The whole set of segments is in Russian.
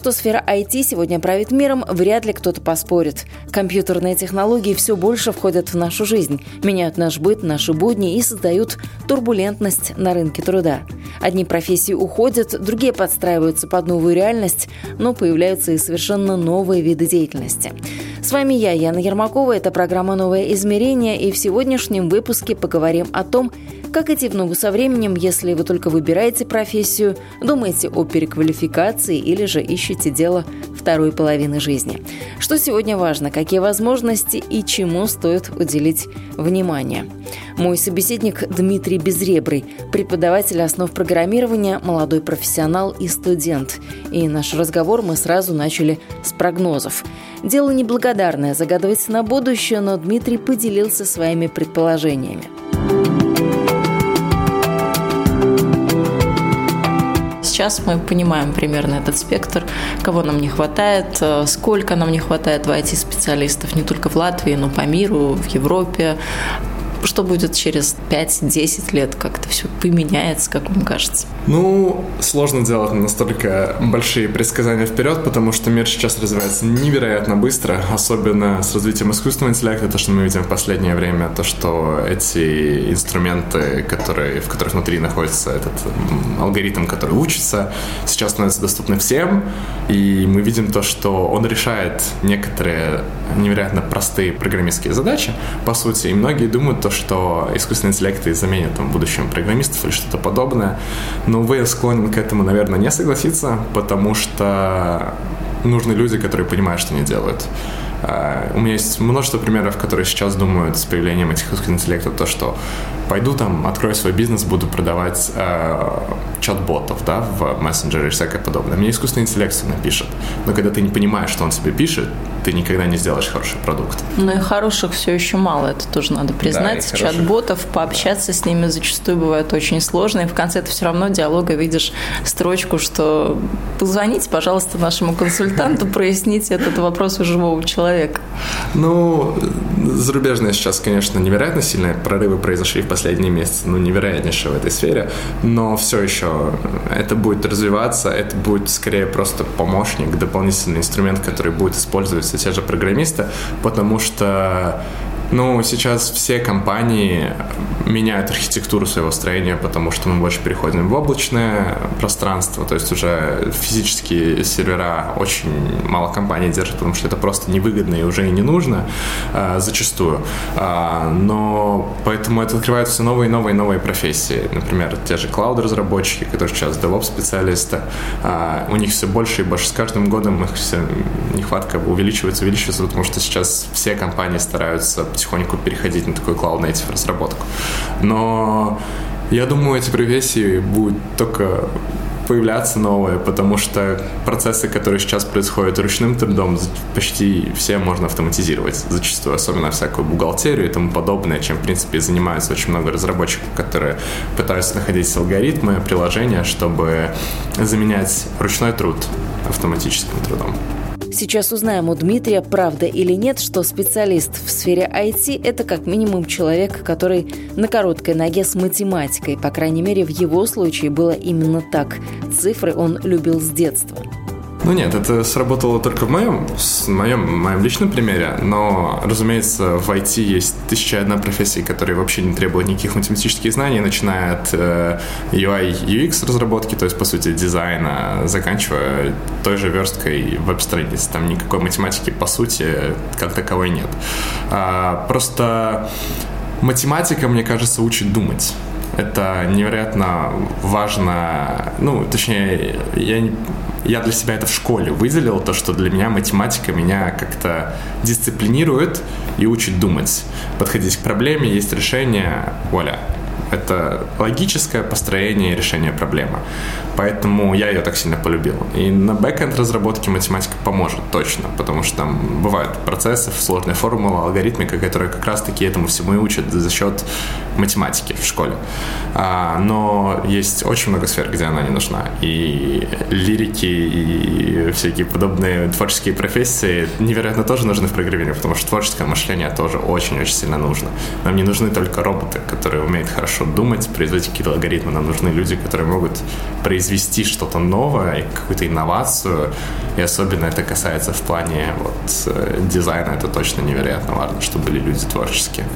что сфера IT сегодня правит миром, вряд ли кто-то поспорит. Компьютерные технологии все больше входят в нашу жизнь, меняют наш быт, наши будни и создают турбулентность на рынке труда. Одни профессии уходят, другие подстраиваются под новую реальность, но появляются и совершенно новые виды деятельности. С вами я, Яна Ермакова, это программа «Новое измерение», и в сегодняшнем выпуске поговорим о том, как идти в ногу со временем, если вы только выбираете профессию, думаете о переквалификации или же ищете дело второй половины жизни? Что сегодня важно, какие возможности и чему стоит уделить внимание? Мой собеседник Дмитрий Безребрый, преподаватель основ программирования, молодой профессионал и студент. И наш разговор мы сразу начали с прогнозов. Дело неблагодарное загадывать на будущее, но Дмитрий поделился своими предположениями. сейчас мы понимаем примерно этот спектр, кого нам не хватает, э, сколько нам не хватает IT-специалистов, не только в Латвии, но по миру, в Европе. Что будет через 5-10 лет? Как это все поменяется, как вам кажется? Ну, сложно делать настолько большие предсказания вперед, потому что мир сейчас развивается невероятно быстро, особенно с развитием искусственного интеллекта, то, что мы видим в последнее время, то, что эти инструменты, которые, в которых внутри находится этот алгоритм, который учится, сейчас становятся доступны всем, и мы видим то, что он решает некоторые невероятно простые программистские задачи, по сути, и многие думают то, что искусственный интеллект и заменит там, в будущем программистов или что-то подобное. Но, увы, я склонен к этому, наверное, не согласиться, потому что нужны люди, которые понимают, что они делают. Uh, у меня есть множество примеров, которые сейчас думают с появлением этих искусственных интеллектов, то, что пойду там, открою свой бизнес, буду продавать uh, чат-ботов, да, в мессенджере и всякое подобное. Мне искусственный интеллект все напишет. Но когда ты не понимаешь, что он тебе пишет, ты никогда не сделаешь хороший продукт. Ну и хороших все еще мало, это тоже надо признать. Да, Чат-ботов, пообщаться да. с ними зачастую бывает очень сложно, и в конце ты все равно диалога видишь строчку, что позвоните, пожалуйста, нашему консультанту, проясните этот вопрос у живого человека. Ну, зарубежные сейчас, конечно, невероятно сильные прорывы произошли в последние месяцы, ну, невероятнейшие в этой сфере, но все еще это будет развиваться, это будет скорее просто помощник, дополнительный инструмент, который будет использоваться те же программисты, потому что ну, сейчас все компании меняют архитектуру своего строения, потому что мы больше переходим в облачное пространство, то есть уже физические сервера очень мало компаний держат, потому что это просто невыгодно и уже и не нужно а, зачастую. А, но поэтому это открывают все новые и новые новые профессии. Например, те же клауд-разработчики, которые сейчас DevOps-специалисты, а, у них все больше и больше с каждым годом их все нехватка увеличивается, увеличивается, потому что сейчас все компании стараются потихоньку переходить на такую cloud native разработку. Но я думаю, эти профессии будут только появляться новые, потому что процессы, которые сейчас происходят ручным трудом, почти все можно автоматизировать зачастую, особенно всякую бухгалтерию и тому подобное, чем, в принципе, занимаются очень много разработчиков, которые пытаются находить алгоритмы, приложения, чтобы заменять ручной труд автоматическим трудом. Сейчас узнаем у Дмитрия, правда или нет, что специалист в сфере IT – это как минимум человек, который на короткой ноге с математикой. По крайней мере, в его случае было именно так. Цифры он любил с детства. Ну нет, это сработало только в моем, в моем, моем личном примере, но, разумеется, в IT есть тысяча одна профессий, которые вообще не требуют никаких математических знаний, начиная от э, UI, UX разработки, то есть, по сути, дизайна, заканчивая той же версткой веб-страниц. Там никакой математики, по сути, как таковой нет. А, просто математика, мне кажется, учит думать. Это невероятно важно, ну, точнее, я, я для себя это в школе выделил, то, что для меня математика меня как-то дисциплинирует и учит думать. Подходить к проблеме, есть решение, воля. Это логическое построение решения проблемы. Поэтому я ее так сильно полюбил. И на бэкэнд разработке математика поможет точно, потому что там бывают процессы, сложные формулы, алгоритмика, которые как раз-таки этому всему и учат за счет математики в школе. А, но есть очень много сфер, где она не нужна. И лирики, и всякие подобные творческие профессии невероятно тоже нужны в программировании, потому что творческое мышление тоже очень-очень сильно нужно. Нам не нужны только роботы, которые умеют хорошо думать, производить какие-то алгоритмы. Нам нужны люди, которые могут произвести что-то новое, какую-то инновацию. И особенно это касается в плане вот, э, дизайна. Это точно невероятно важно, чтобы были люди творческие.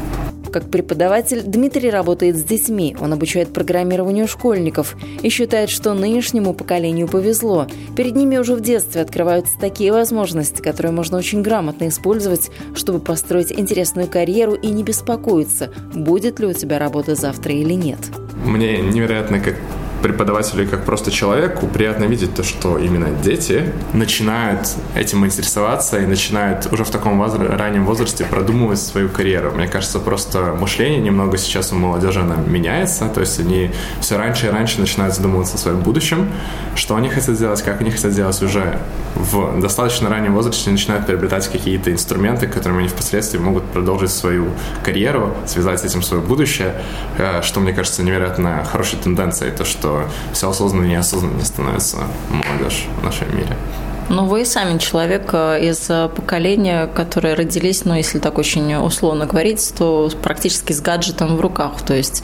Как преподаватель Дмитрий работает с детьми. Он обучает программированию школьников и считает, что нынешнему поколению повезло. Перед ними уже в детстве открываются такие возможности, которые можно очень грамотно использовать, чтобы построить интересную карьеру и не беспокоиться, будет ли у тебя работа завтра или нет. Мне невероятно как преподавателю и как просто человеку приятно видеть то, что именно дети начинают этим интересоваться и начинают уже в таком возра- раннем возрасте продумывать свою карьеру. Мне кажется, просто мышление немного сейчас у молодежи она меняется, то есть они все раньше и раньше начинают задумываться о своем будущем, что они хотят сделать, как они хотят сделать. Уже в достаточно раннем возрасте начинают приобретать какие-то инструменты, которыми они впоследствии могут продолжить свою карьеру, связать с этим свое будущее, э, что мне кажется невероятно хорошей тенденцией, то, что все осознанно и неосознанно становится молодежь в нашем мире. Ну, вы сами человек э, из э, поколения, которые родились, ну, если так очень условно говорить, то практически с гаджетом в руках. То есть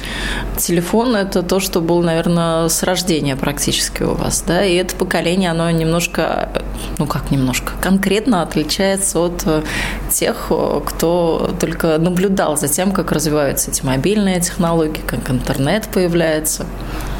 телефон – это то, что был, наверное, с рождения практически у вас, да, и это поколение, оно немножко, ну, как немножко, конкретно отличается от э, тех, кто только наблюдал за тем, как развиваются эти мобильные технологии, как интернет появляется.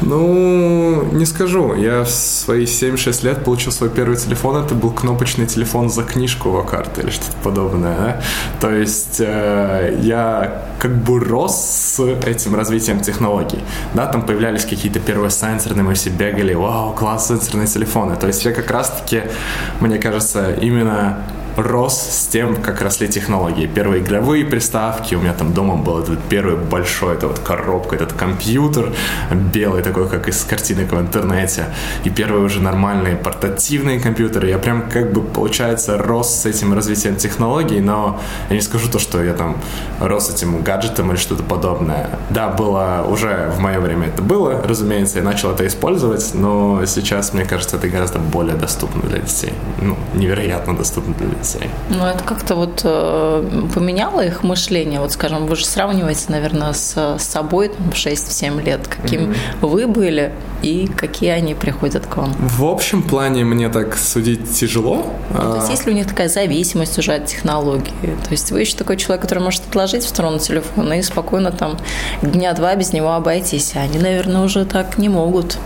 Ну, не скажу. Я в свои 7-6 лет получил свой первый телефон. Это был кнопочный телефон за книжку в карты или что-то подобное. Да? То есть э, я как бы рос с этим развитием технологий. Да, там появлялись какие-то первые сенсорные, мы все бегали, вау, класс, сенсорные телефоны. То есть я как раз-таки, мне кажется, именно рос с тем, как росли технологии. Первые игровые приставки, у меня там дома был этот первый большой, это вот коробка, этот компьютер белый такой, как из картинок в интернете, и первые уже нормальные портативные компьютеры. Я прям как бы, получается, рос с этим развитием технологий, но я не скажу то, что я там рос с этим гаджетом или что-то подобное. Да, было уже в мое время это было, разумеется, я начал это использовать, но сейчас, мне кажется, это гораздо более доступно для детей. Ну, невероятно доступно для детей информацией. Ну, это как-то вот э, поменяло их мышление? Вот, скажем, вы же сравниваете, наверное, с, с собой там, в 6-7 лет, каким mm-hmm. вы были и какие они приходят к вам. В общем плане мне так судить тяжело. Ну, то есть есть ли у них такая зависимость уже от технологии? То есть вы еще такой человек, который может отложить в сторону телефона и спокойно там дня два без него обойтись, а они, наверное, уже так не могут.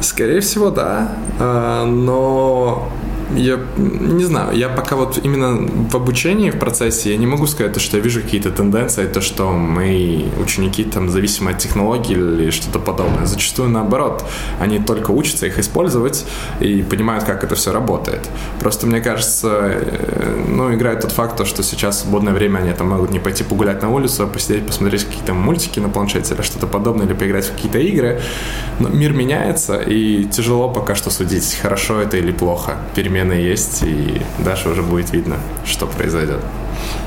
Скорее всего, да. А, но я не знаю, я пока вот именно в обучении, в процессе, я не могу сказать, то, что я вижу какие-то тенденции, то, что мои ученики там зависимы от технологий или что-то подобное. Зачастую наоборот, они только учатся их использовать и понимают, как это все работает. Просто мне кажется, э, ну, играет тот факт, то, что сейчас в свободное время они там могут не пойти погулять на улицу, а посидеть, посмотреть какие-то мультики на планшете или что-то подобное, или поиграть в какие-то игры. Но мир меняется, и тяжело пока что судить, хорошо это или плохо. Перемен перемены есть, и дальше уже будет видно, что произойдет.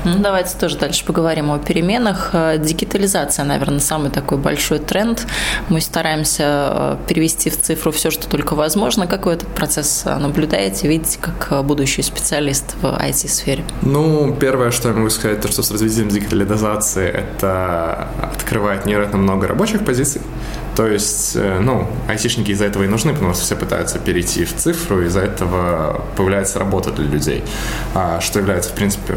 Ну, давайте тоже дальше поговорим о переменах. Э, дигитализация, наверное, самый такой большой тренд. Мы стараемся э, перевести в цифру все, что только возможно. Как вы этот процесс э, наблюдаете, видите, как будущий специалист в IT-сфере? Ну, первое, что я могу сказать, то, что с развитием дигитализации это открывает невероятно много рабочих позиций. То есть, ну, айтишники из-за этого и нужны, потому что все пытаются перейти в цифру, из-за этого появляется работа для людей, а, что является, в принципе,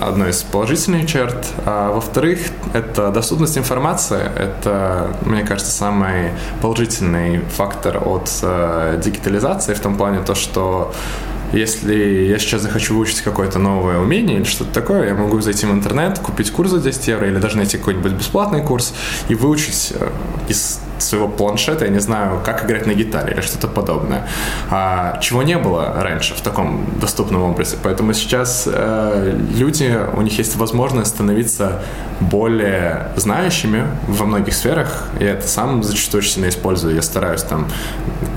одной из положительных черт. А во-вторых, это доступность информации. Это, мне кажется, самый положительный фактор от э, дигитализации в том плане то, что Если я сейчас захочу выучить какое-то новое умение или что-то такое, я могу зайти в интернет, купить курс за 10 евро или даже найти какой-нибудь бесплатный курс и выучить э, из своего планшета, я не знаю, как играть на гитаре или что-то подобное. А, чего не было раньше в таком доступном образе. Поэтому сейчас э, люди, у них есть возможность становиться более знающими во многих сферах. Я это сам зачастую очень сильно использую. Я стараюсь там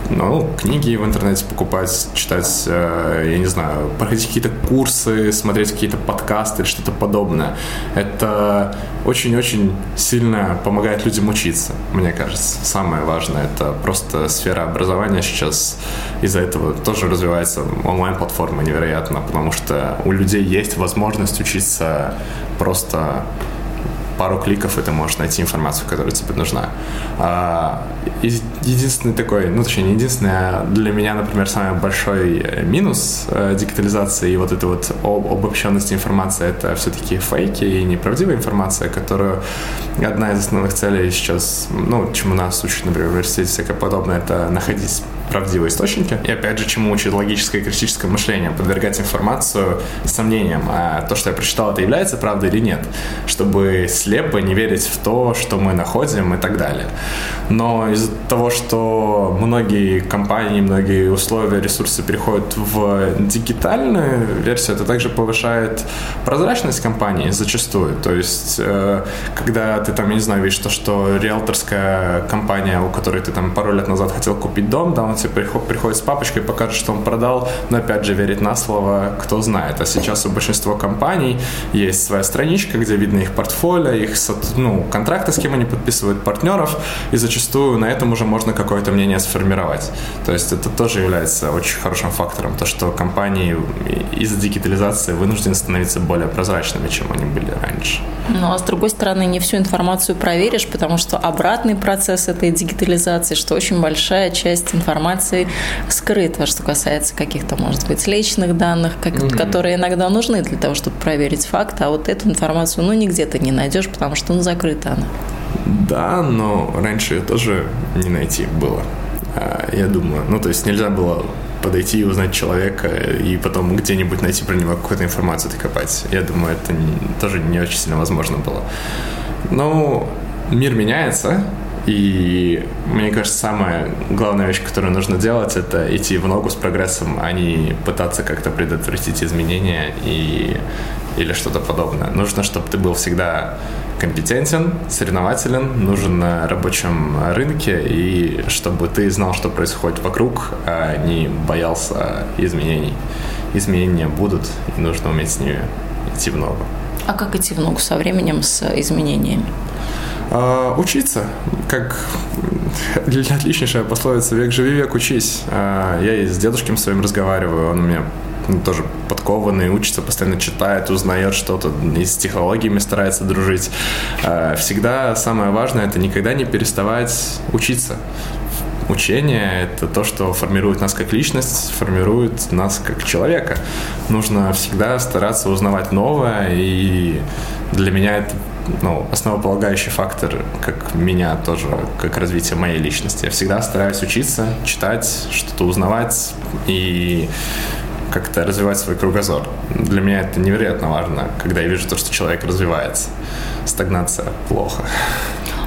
ну, книги в интернете покупать, читать, э, я не знаю, проходить какие-то курсы, смотреть какие-то подкасты или что-то подобное. Это очень-очень сильно помогает людям учиться, мне кажется. Самое важное – это просто сфера образования сейчас из-за этого тоже развивается онлайн-платформа невероятно, потому что у людей есть возможность учиться просто пару кликов, и ты можешь найти информацию, которая тебе нужна. А, единственный такой, ну, точнее, не единственный, а для меня, например, самый большой э, минус э, дигитализации и вот этой вот обобщенности информации — это все-таки фейки и неправдивая информация, которую одна из основных целей сейчас, ну, чему нас учат, например, в университете, всякое подобное, это находить правдивые источники. И опять же, чему учит логическое и критическое мышление, подвергать информацию сомнениям, а то, что я прочитал, это является правдой или нет, чтобы слепо не верить в то, что мы находим и так далее. Но из-за того, что многие компании, многие условия, ресурсы переходят в дигитальную версию, это также повышает прозрачность компании зачастую. То есть, э, когда ты там, я не знаю, видишь то, что риэлторская компания, у которой ты там пару лет назад хотел купить дом, да, тебе приходит с папочкой, покажет, что он продал, но опять же верить на слово, кто знает. А сейчас у большинства компаний есть своя страничка, где видно их портфолио, их ну, контракты, с кем они подписывают, партнеров, и зачастую на этом уже можно какое-то мнение сформировать. То есть это тоже является очень хорошим фактором, то, что компании из-за дигитализации вынуждены становиться более прозрачными, чем они были раньше. Ну, а с другой стороны, не всю информацию проверишь, потому что обратный процесс этой дигитализации, что очень большая часть информации скрыта, что касается каких-то, может быть, личных данных, как, mm-hmm. которые иногда нужны для того, чтобы проверить факт, а вот эту информацию, ну, нигде ты не найдешь, потому что, ну, закрыта она. Да, но раньше ее тоже не найти было. А, я думаю, ну, то есть нельзя было подойти и узнать человека, и потом где-нибудь найти про него какую-то информацию докопать. Я думаю, это не, тоже не очень сильно возможно было. Но мир меняется, и мне кажется, самая главная вещь, которую нужно делать, это идти в ногу с прогрессом, а не пытаться как-то предотвратить изменения и, или что-то подобное. Нужно, чтобы ты был всегда компетентен, соревнователен, нужен на рабочем рынке, и чтобы ты знал, что происходит вокруг, а не боялся изменений. Изменения будут, и нужно уметь с ними идти в ногу. А как идти в ногу со временем, с изменениями? А, учиться, как отличнейшая пословица «век живи, век учись». А, я и с дедушком своим разговариваю, он ну, тоже подкованный, учится, постоянно читает, узнает что-то, и с технологиями старается дружить. А, всегда самое важное – это никогда не переставать учиться. Учение – это то, что формирует нас как личность, формирует нас как человека. Нужно всегда стараться узнавать новое, и для меня это ну, основополагающий фактор, как меня тоже, как развитие моей личности. Я всегда стараюсь учиться, читать, что-то узнавать и как-то развивать свой кругозор. Для меня это невероятно важно, когда я вижу то, что человек развивается. Стагнация плохо.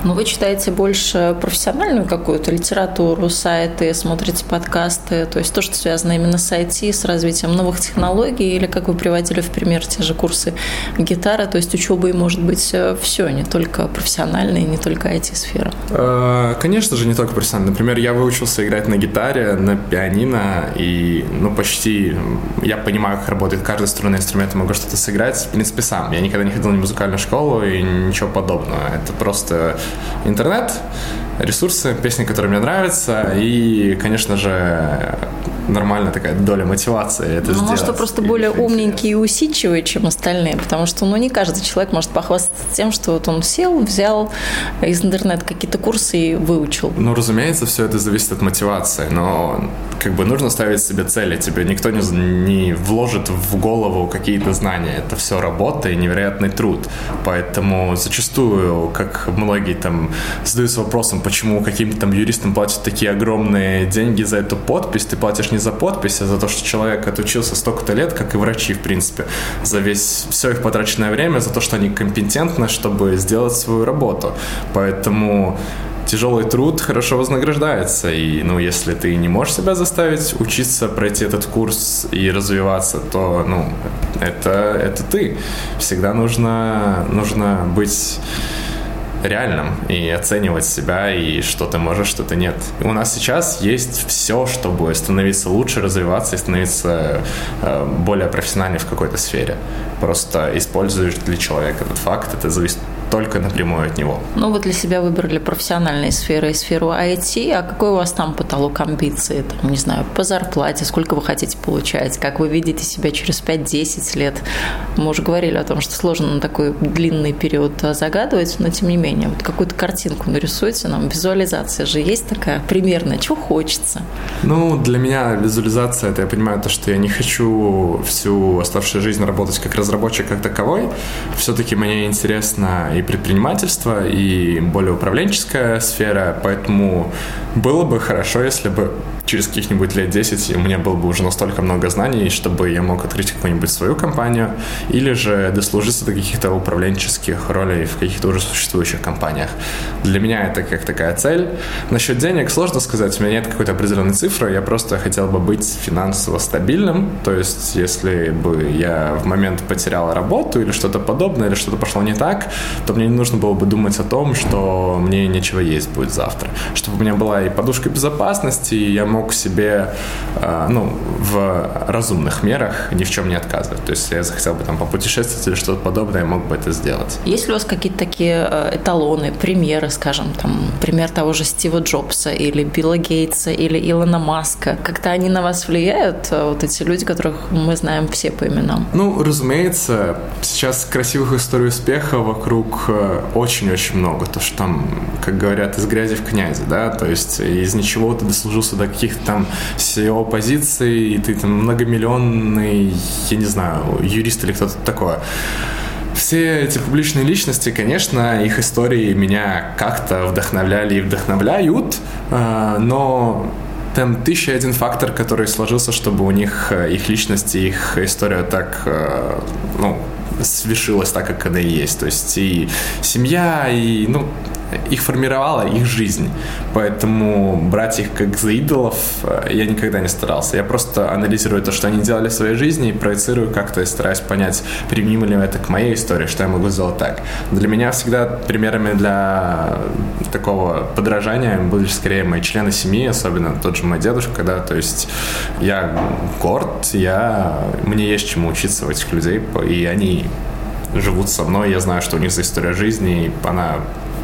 Но вы читаете больше профессиональную какую-то литературу, сайты, смотрите подкасты, то есть то, что связано именно с IT, с развитием новых технологий, или, как вы приводили в пример, те же курсы гитары, то есть учеба и может быть э, все, не только профессиональная, не только IT-сфера. Э, конечно же, не только профессионально. Например, я выучился играть на гитаре, на пианино, и ну, почти я понимаю, как работает каждый струнный инструмент, могу что-то сыграть, в принципе, сам. Я никогда не ходил в музыкальную школу и ничего подобного. Это просто интернет, ресурсы, песни, которые мне нравятся, и, конечно же, нормальная такая доля мотивации это ну, сделать. Может, просто более умненький и усидчивый, чем остальные, потому что, ну, не каждый человек может похвастаться тем, что вот он сел, взял из интернета какие-то курсы и выучил. Ну, разумеется, все это зависит от мотивации, но как бы нужно ставить себе цели, тебе никто не, не вложит в голову какие-то знания, это все работа и невероятный труд, поэтому зачастую, как многие там задаются вопросом, почему каким-то там юристам платят такие огромные деньги за эту подпись. Ты платишь не за подпись, а за то, что человек отучился столько-то лет, как и врачи, в принципе, за весь все их потраченное время, за то, что они компетентны, чтобы сделать свою работу. Поэтому тяжелый труд хорошо вознаграждается. И, ну, если ты не можешь себя заставить учиться, пройти этот курс и развиваться, то, ну, это, это ты. Всегда нужно, нужно быть реальным и оценивать себя и что ты можешь, что ты нет. У нас сейчас есть все, чтобы становиться лучше, развиваться и становиться э, более профессиональным в какой-то сфере. Просто используешь для человека этот факт, это зависит только напрямую от него. Ну, вы для себя выбрали профессиональные сферы и сферу IT, а какой у вас там потолок амбиций? Там, не знаю, по зарплате, сколько вы хотите получать, как вы видите себя через 5-10 лет? Мы уже говорили о том, что сложно на такой длинный период загадывать, но тем не менее, вот какую-то картинку нарисуйте нам, визуализация же есть такая примерно, чего хочется? Ну, для меня визуализация, это я понимаю то, что я не хочу всю оставшуюся жизнь работать как разработчик как таковой, все-таки мне интересно и предпринимательство, и более управленческая сфера, поэтому было бы хорошо, если бы через каких-нибудь лет 10 у меня было бы уже настолько много знаний, чтобы я мог открыть какую-нибудь свою компанию или же дослужиться до каких-то управленческих ролей в каких-то уже существующих компаниях. Для меня это как такая цель. Насчет денег сложно сказать, у меня нет какой-то определенной цифры, я просто хотел бы быть финансово стабильным, то есть если бы я в момент потерял работу или что-то подобное, или что-то пошло не так, то мне не нужно было бы думать о том, что мне нечего есть будет завтра. Чтобы у меня была и подушка безопасности, и я мог себе, э, ну, в разумных мерах ни в чем не отказывать. То есть, если я захотел бы там попутешествовать или что-то подобное, я мог бы это сделать. Есть ли у вас какие-то такие э, эталоны, примеры, скажем, там, пример того же Стива Джобса или Билла Гейтса или Илона Маска? Как-то они на вас влияют, э, вот эти люди, которых мы знаем все по именам? Ну, разумеется, сейчас красивых историй успеха вокруг очень-очень много. То, что там, как говорят, из грязи в князи, да, то есть из ничего ты дослужился до каких-то там SEO-позиций, и ты там многомиллионный, я не знаю, юрист или кто-то такое. Все эти публичные личности, конечно, их истории меня как-то вдохновляли и вдохновляют, э, но там тысяча один фактор, который сложился, чтобы у них э, их личность и их история так, ну, свершилась так, как она и есть. То есть и семья, и, ну, их формировала их жизнь. Поэтому брать их как за идолов э, я никогда не старался. Я просто анализирую то, что они делали в своей жизни и проецирую как-то и стараюсь понять, применимо ли это к моей истории, что я могу сделать так. Для меня всегда примерами для такого подражания были скорее мои члены семьи, особенно тот же мой дедушка, да, то есть я горд, я, мне есть чему учиться у этих людей, и они живут со мной, я знаю, что у них за история жизни, и она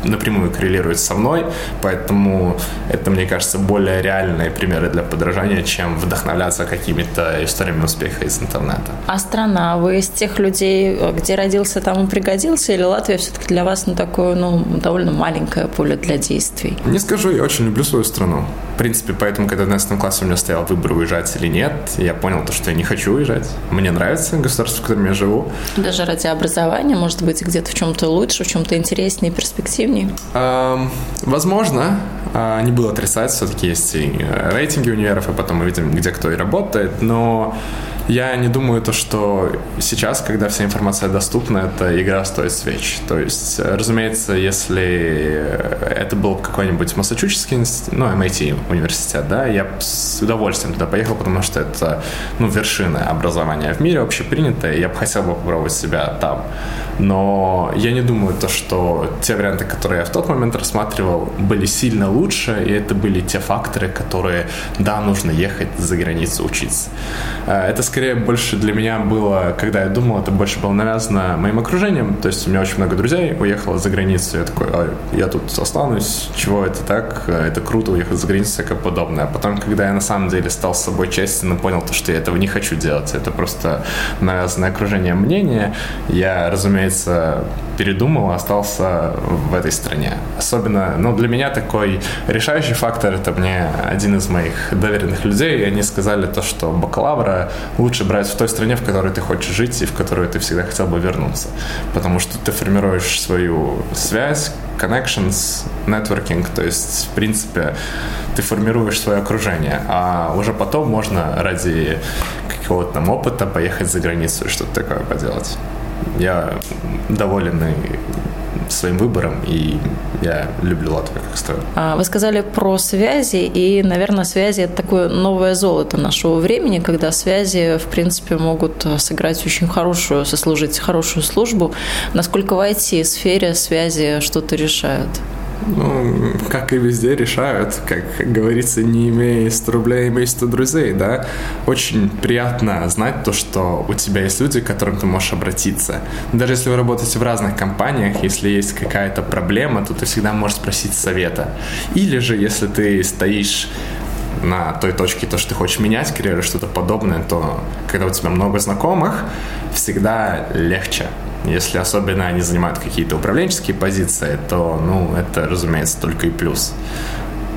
напрямую коррелирует со мной, поэтому это, мне кажется, более реальные примеры для подражания, чем вдохновляться какими-то историями успеха из интернета. А страна? Вы из тех людей, где родился, там и пригодился, или Латвия все-таки для вас ну, такое, ну, довольно маленькое поле для действий? Не скажу, я очень люблю свою страну. В принципе, поэтому, когда в 11 классе у меня стоял выбор, уезжать или нет, я понял то, что я не хочу уезжать. Мне нравится государство, в котором я живу. Даже ради образования, может быть, где-то в чем-то лучше, в чем-то интереснее и перспективнее? Времени? Эм, возможно, а, не буду отрицать, все-таки есть и рейтинги универов, и потом мы видим, где кто и работает, но я не думаю то, что сейчас, когда вся информация доступна, эта игра стоит свеч. То есть, разумеется, если это был какой-нибудь Массачусетский ну, MIT университет, да, я с удовольствием туда поехал, потому что это, ну, вершина образования в мире, общепринятая, и я бы хотел бы попробовать себя там. Но я не думаю то, что те варианты, которые я в тот момент рассматривал, были сильно лучше, и это были те факторы, которые, да, нужно ехать за границу учиться. Э, это скорее больше для меня было, когда я думал, это больше было навязано моим окружением. То есть у меня очень много друзей уехало за границу. Я такой, а, я тут останусь, чего это так? Это круто уехать за границу, всякое подобное. А потом, когда я на самом деле стал с собой честен и понял, то, что я этого не хочу делать, это просто навязанное окружение мнения, я, разумеется, передумал, остался в этой стране. Особенно, ну, для меня такой решающий фактор, это мне один из моих доверенных людей, и они сказали то, что бакалавра лучше брать в той стране, в которой ты хочешь жить и в которую ты всегда хотел бы вернуться. Потому что ты формируешь свою связь, connections, networking, то есть, в принципе, ты формируешь свое окружение, а уже потом можно ради какого-то там опыта поехать за границу и что-то такое поделать. Я доволен и своим выбором, и я люблю Латвию как страну. А, вы сказали про связи, и, наверное, связи – это такое новое золото нашего времени, когда связи, в принципе, могут сыграть очень хорошую, сослужить хорошую службу. Насколько в IT-сфере связи что-то решают? Ну, как и везде, решают, как говорится, не имея 100 рублей, имей 100 друзей, да. Очень приятно знать то, что у тебя есть люди, к которым ты можешь обратиться. Даже если вы работаете в разных компаниях, если есть какая-то проблема, то ты всегда можешь спросить совета. Или же, если ты стоишь на той точке, то, что ты хочешь менять карьеру, что-то подобное, то когда у тебя много знакомых, всегда легче если особенно они занимают какие-то управленческие позиции, то, ну, это, разумеется, только и плюс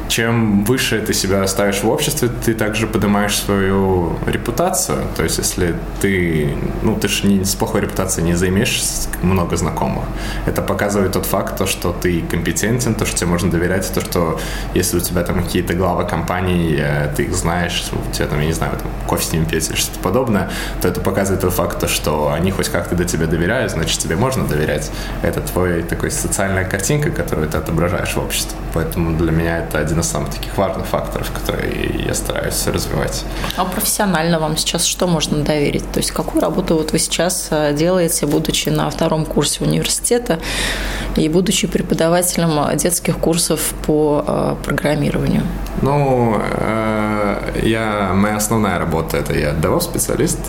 чем выше ты себя ставишь в обществе, ты также поднимаешь свою репутацию. То есть, если ты, ну, ты же с плохой репутацией не займешь много знакомых. Это показывает тот факт, то, что ты компетентен, то, что тебе можно доверять, то, что если у тебя там какие-то главы компаний, э, ты их знаешь, у тебя там, я не знаю, там, кофе с ними или что-то подобное, то это показывает тот факт, то, что они хоть как-то до тебя доверяют, значит, тебе можно доверять. Это твой такой социальная картинка, которую ты отображаешь в обществе. Поэтому для меня это один из самых таких важных факторов, которые я стараюсь развивать. А профессионально вам сейчас что можно доверить? То есть какую работу вот вы сейчас э, делаете, будучи на втором курсе университета и будучи преподавателем э, детских курсов по э, программированию? Ну, я, моя основная работа – это я DevOps-специалист.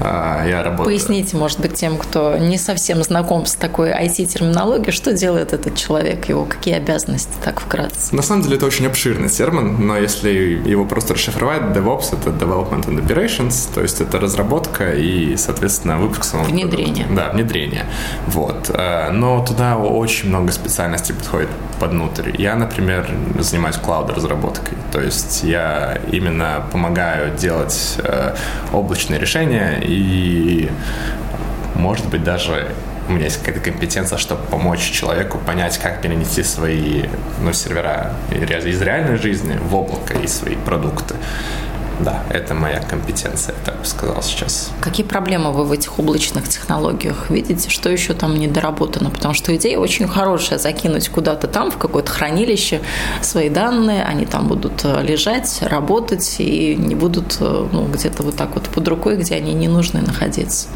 Я работаю... Поясните, может быть, тем, кто не совсем знаком с такой IT-терминологией, что делает этот человек, его какие обязанности, так вкратце? На самом деле это очень обширный термин, но если его просто расшифровать, DevOps — это Development and Operations, то есть это разработка и, соответственно, выпуск самого Внедрение. Продукта. Да, внедрение. Вот. Э, но туда очень много специальностей подходит под внутрь. Я, например, занимаюсь клауд-разработкой, то есть я именно помогаю делать э, облачные решения и может быть, даже у меня есть какая-то компетенция, чтобы помочь человеку понять, как перенести свои ну, сервера из реальной жизни в облако и свои продукты. Да, это моя компетенция, я так бы сказал сейчас. Какие проблемы вы в этих облачных технологиях видите? Что еще там недоработано? Потому что идея очень хорошая, закинуть куда-то там, в какое-то хранилище свои данные, они там будут э, лежать, работать и не будут э, ну, где-то вот так вот под рукой, где они не нужны находиться.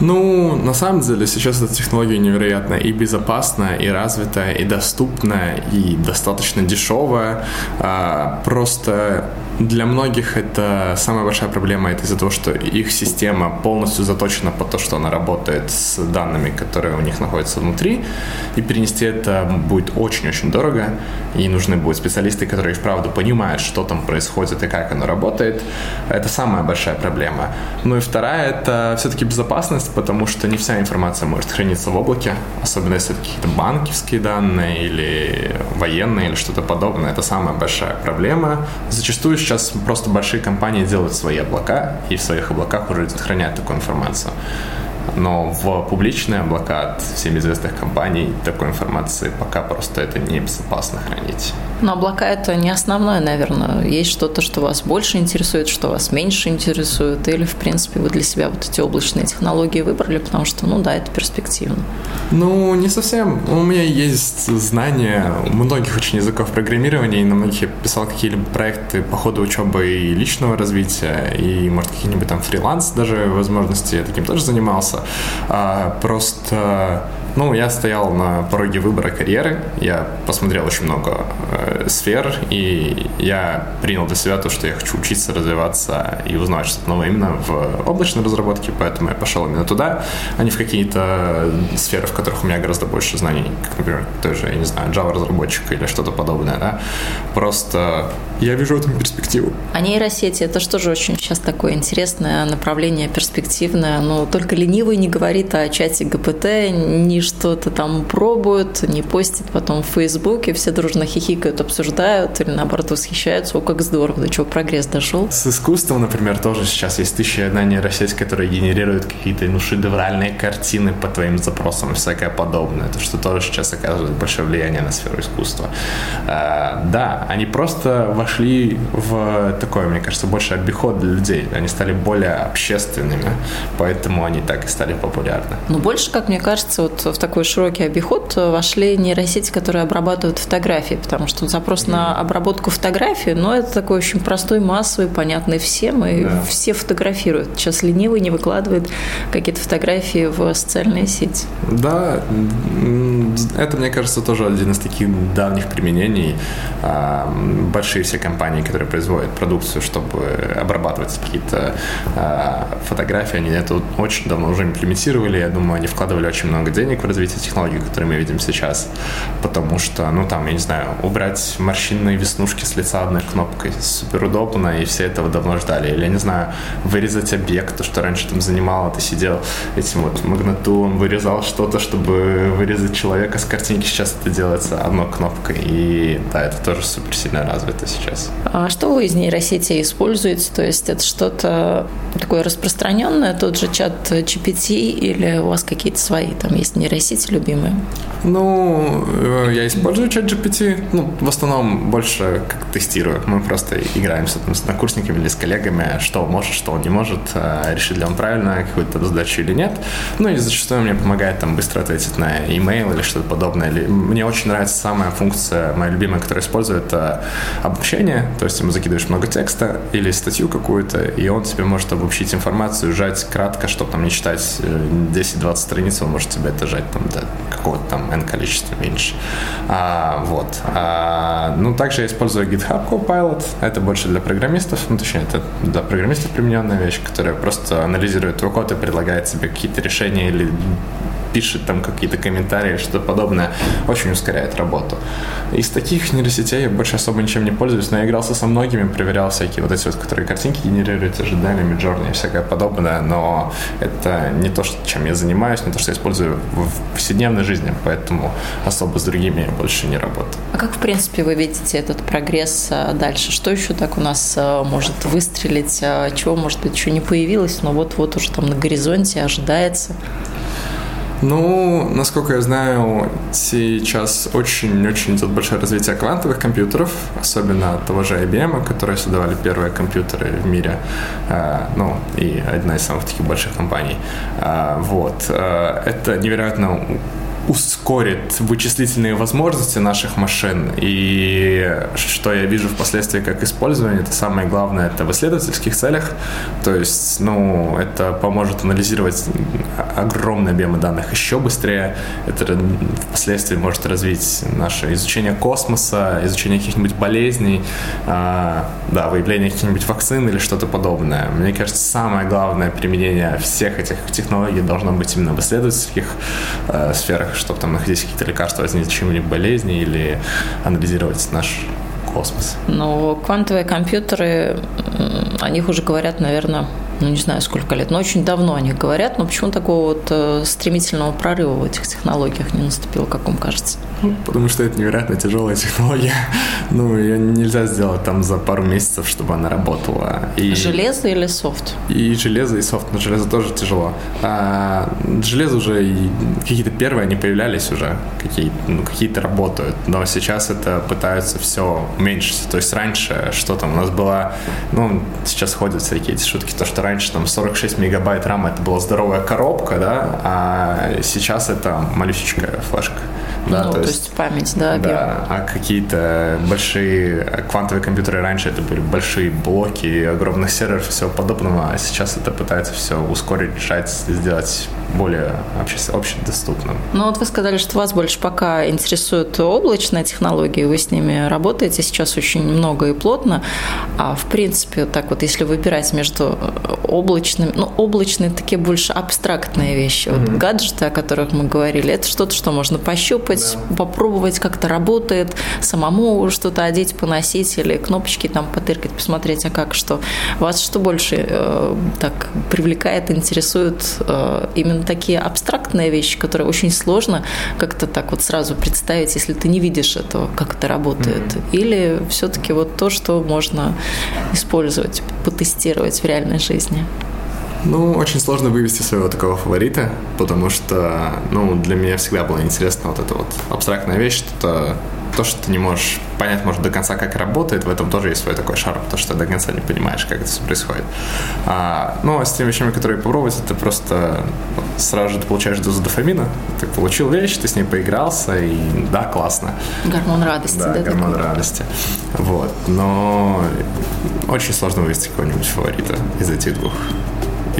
Ну, на самом деле, сейчас эта технология невероятно и безопасная, и развитая, и доступная, и достаточно дешевая. А, просто для многих это самая большая проблема, это из-за того, что их система полностью заточена по то, что она работает с данными, которые у них находятся внутри, и перенести это будет очень-очень дорого, и нужны будут специалисты, которые вправду понимают, что там происходит и как оно работает. Это самая большая проблема. Ну и вторая — это все-таки безопасность, потому что не вся информация может храниться в облаке, особенно если это какие-то банковские данные или военные или что-то подобное. Это самая большая проблема. Зачастую сейчас просто большие компании делают свои облака, и в своих облаках уже хранят такую информацию. Но в публичные облака от всем известных компаний такой информации пока просто это небезопасно хранить. Но облака это не основное, наверное. Есть что-то, что вас больше интересует, что вас меньше интересует, или, в принципе, вы для себя вот эти облачные технологии выбрали, потому что, ну да, это перспективно. Ну, не совсем. У меня есть знания многих очень языков программирования, и на многих я писал какие-либо проекты по ходу учебы и личного развития, и, может, какие-нибудь там фриланс даже возможности, я таким тоже занимался. А, просто ну, я стоял на пороге выбора карьеры, я посмотрел очень много э, сфер, и я принял для себя то, что я хочу учиться, развиваться и узнавать что-то новое именно в облачной разработке, поэтому я пошел именно туда, а не в какие-то сферы, в которых у меня гораздо больше знаний, как, например, той же, я не знаю, Java-разработчик или что-то подобное, да. Просто я вижу в этом перспективу. А нейросети – это что же очень сейчас такое интересное направление, перспективное, но только ленивый не говорит о чате ГПТ, не что-то там пробуют, не постят потом в Фейсбуке, все дружно хихикают, обсуждают или наоборот восхищаются, о, как здорово, до чего прогресс дошел. С искусством, например, тоже сейчас есть тысяча одна нейросеть, которая генерирует какие-то ну, шедевральные картины по твоим запросам и всякое подобное. Это что тоже сейчас оказывает большое влияние на сферу искусства. А, да, они просто вошли в такой, мне кажется, больше обиход для людей. Они стали более общественными, поэтому они так и стали популярны. Но больше, как мне кажется, вот в такой широкий обиход вошли нейросети, которые обрабатывают фотографии, потому что запрос на обработку фотографии, ну, это такой очень простой, массовый, понятный всем, и да. все фотографируют. Сейчас ленивый не выкладывает какие-то фотографии в социальные сети. Да, это, мне кажется, тоже один из таких давних применений. А, большие все компании, которые производят продукцию, чтобы обрабатывать какие-то а, фотографии, они это очень давно уже имплементировали. Я думаю, они вкладывали очень много денег в развитие технологий, которые мы видим сейчас. Потому что, ну, там, я не знаю, убрать морщинные веснушки с лица одной кнопкой супер удобно, и все этого давно ждали. Или, я не знаю, вырезать объект, то, что раньше там занимало, ты сидел этим вот магнатулом, вырезал что-то, чтобы вырезать человека с картинки. Сейчас это делается одной кнопкой. И да, это тоже супер сильно развито сейчас. А что вы из нейросети используете? То есть это что-то такое распространенное, тот же чат GPT или у вас какие-то свои там есть нейросети любимые? Ну, э, я использую чат GPT, ну, в основном больше как тестирую. Мы просто играемся там с однокурсниками или с коллегами, что может, что он не может, э, решит ли он правильно какую-то задачу или нет. Ну и зачастую мне помогает там быстро ответить на email или что-то подобное. Мне очень нравится самая функция, моя любимая, которую использую, это обобщение. То есть ему закидываешь много текста или статью какую-то, и он тебе может обобщить информацию, сжать кратко, чтобы там не читать 10-20 э, страниц, он может тебе это сжать там до какого-то там n количества меньше. А, вот. А, ну, также я использую GitHub Copilot. Это больше для программистов, ну, точнее, это для программистов примененная вещь, которая просто анализирует твой код и предлагает тебе какие-то решения или пишет там какие-то комментарии, что-то подобное, очень ускоряет работу. Из таких нейросетей я больше особо ничем не пользуюсь, но я игрался со многими, проверял всякие вот эти вот, которые картинки генерируют, ожидания, Midjourney и всякое подобное, но это не то, чем я занимаюсь, не то, что я использую в повседневной жизни, поэтому особо с другими я больше не работаю. А как, в принципе, вы видите этот прогресс а, дальше? Что еще так у нас а, может выстрелить? А, чего, может быть, еще не появилось, но вот-вот уже там на горизонте ожидается? Ну, насколько я знаю, сейчас очень-очень идет большое развитие квантовых компьютеров, особенно того же IBM, которые создавали первые компьютеры в мире, а, ну, и одна из самых таких больших компаний. А, вот. А, это невероятно ускорит вычислительные возможности наших машин. И что я вижу впоследствии как использование, это самое главное, это в исследовательских целях. То есть, ну, это поможет анализировать огромные объемы данных еще быстрее. Это впоследствии может развить наше изучение космоса, изучение каких-нибудь болезней, а, да, выявление каких-нибудь вакцин или что-то подобное. Мне кажется, самое главное применение всех этих технологий должно быть именно в исследовательских э, сферах, чтобы там находить какие-то лекарства от неизлечимых болезней или анализировать наш космос. Но квантовые компьютеры, о них уже говорят, наверное, ну не знаю сколько лет, но очень давно о них говорят, но почему такого вот э, стремительного прорыва в этих технологиях не наступило, как вам кажется? Ну, потому что это невероятно тяжелая технология. Ну, ее нельзя сделать там за пару месяцев, чтобы она работала. И... Железо или софт? И железо, и софт. Но железо тоже тяжело. А железо уже и какие-то первые, они появлялись уже, какие, ну, какие-то работают. Но сейчас это пытаются все уменьшить. То есть раньше что там у нас было, ну, сейчас ходят всякие эти шутки, то, что раньше там 46 мегабайт рама это была здоровая коробка, да, а сейчас это малюсечкая флешка. Да, ну, то, есть, то есть память, да, объем. Да, а какие-то большие квантовые компьютеры раньше это были большие блоки огромных серверов и всего подобного, а сейчас это пытается все ускорить, сжать, сделать более обще, общедоступным. Ну вот вы сказали, что вас больше пока интересуют облачные технологии, вы с ними работаете сейчас очень много и плотно, а в принципе, так вот, если выбирать между облачными, ну, облачные такие больше абстрактные вещи, mm-hmm. вот гаджеты, о которых мы говорили, это что-то, что можно пощупать, пощупать, да. попробовать, как это работает, самому что-то одеть, поносить или кнопочки там потыркать, посмотреть, а как что. Вас что больше э, так привлекает, интересует э, именно такие абстрактные вещи, которые очень сложно как-то так вот сразу представить, если ты не видишь этого, как это работает. Mm-hmm. Или все-таки вот то, что можно использовать, потестировать в реальной жизни. Ну, очень сложно вывести своего такого фаворита, потому что, ну, для меня всегда было интересно вот эта вот абстрактная вещь, что то, что ты не можешь понять, может, до конца, как работает, в этом тоже есть свой такой шарм, потому что до конца не понимаешь, как это все происходит. А, ну, а с теми вещами, которые попробовать, это просто сразу же ты получаешь дозу дофамина, ты получил вещь, ты с ней поигрался, и да, классно. Гормон радости, да? Да, гормон такой. радости. Вот. Но очень сложно вывести какого-нибудь фаворита из этих двух.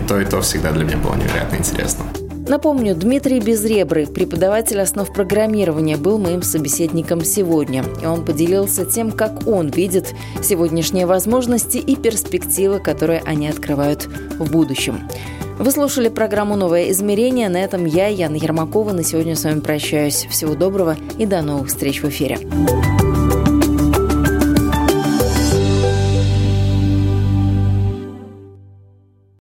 И то, и то всегда для меня было невероятно интересно. Напомню, Дмитрий Безребрый, преподаватель основ программирования, был моим собеседником сегодня. И он поделился тем, как он видит сегодняшние возможности и перспективы, которые они открывают в будущем. Вы слушали программу «Новое измерение». На этом я, Яна Ермакова, на сегодня с вами прощаюсь. Всего доброго и до новых встреч в эфире.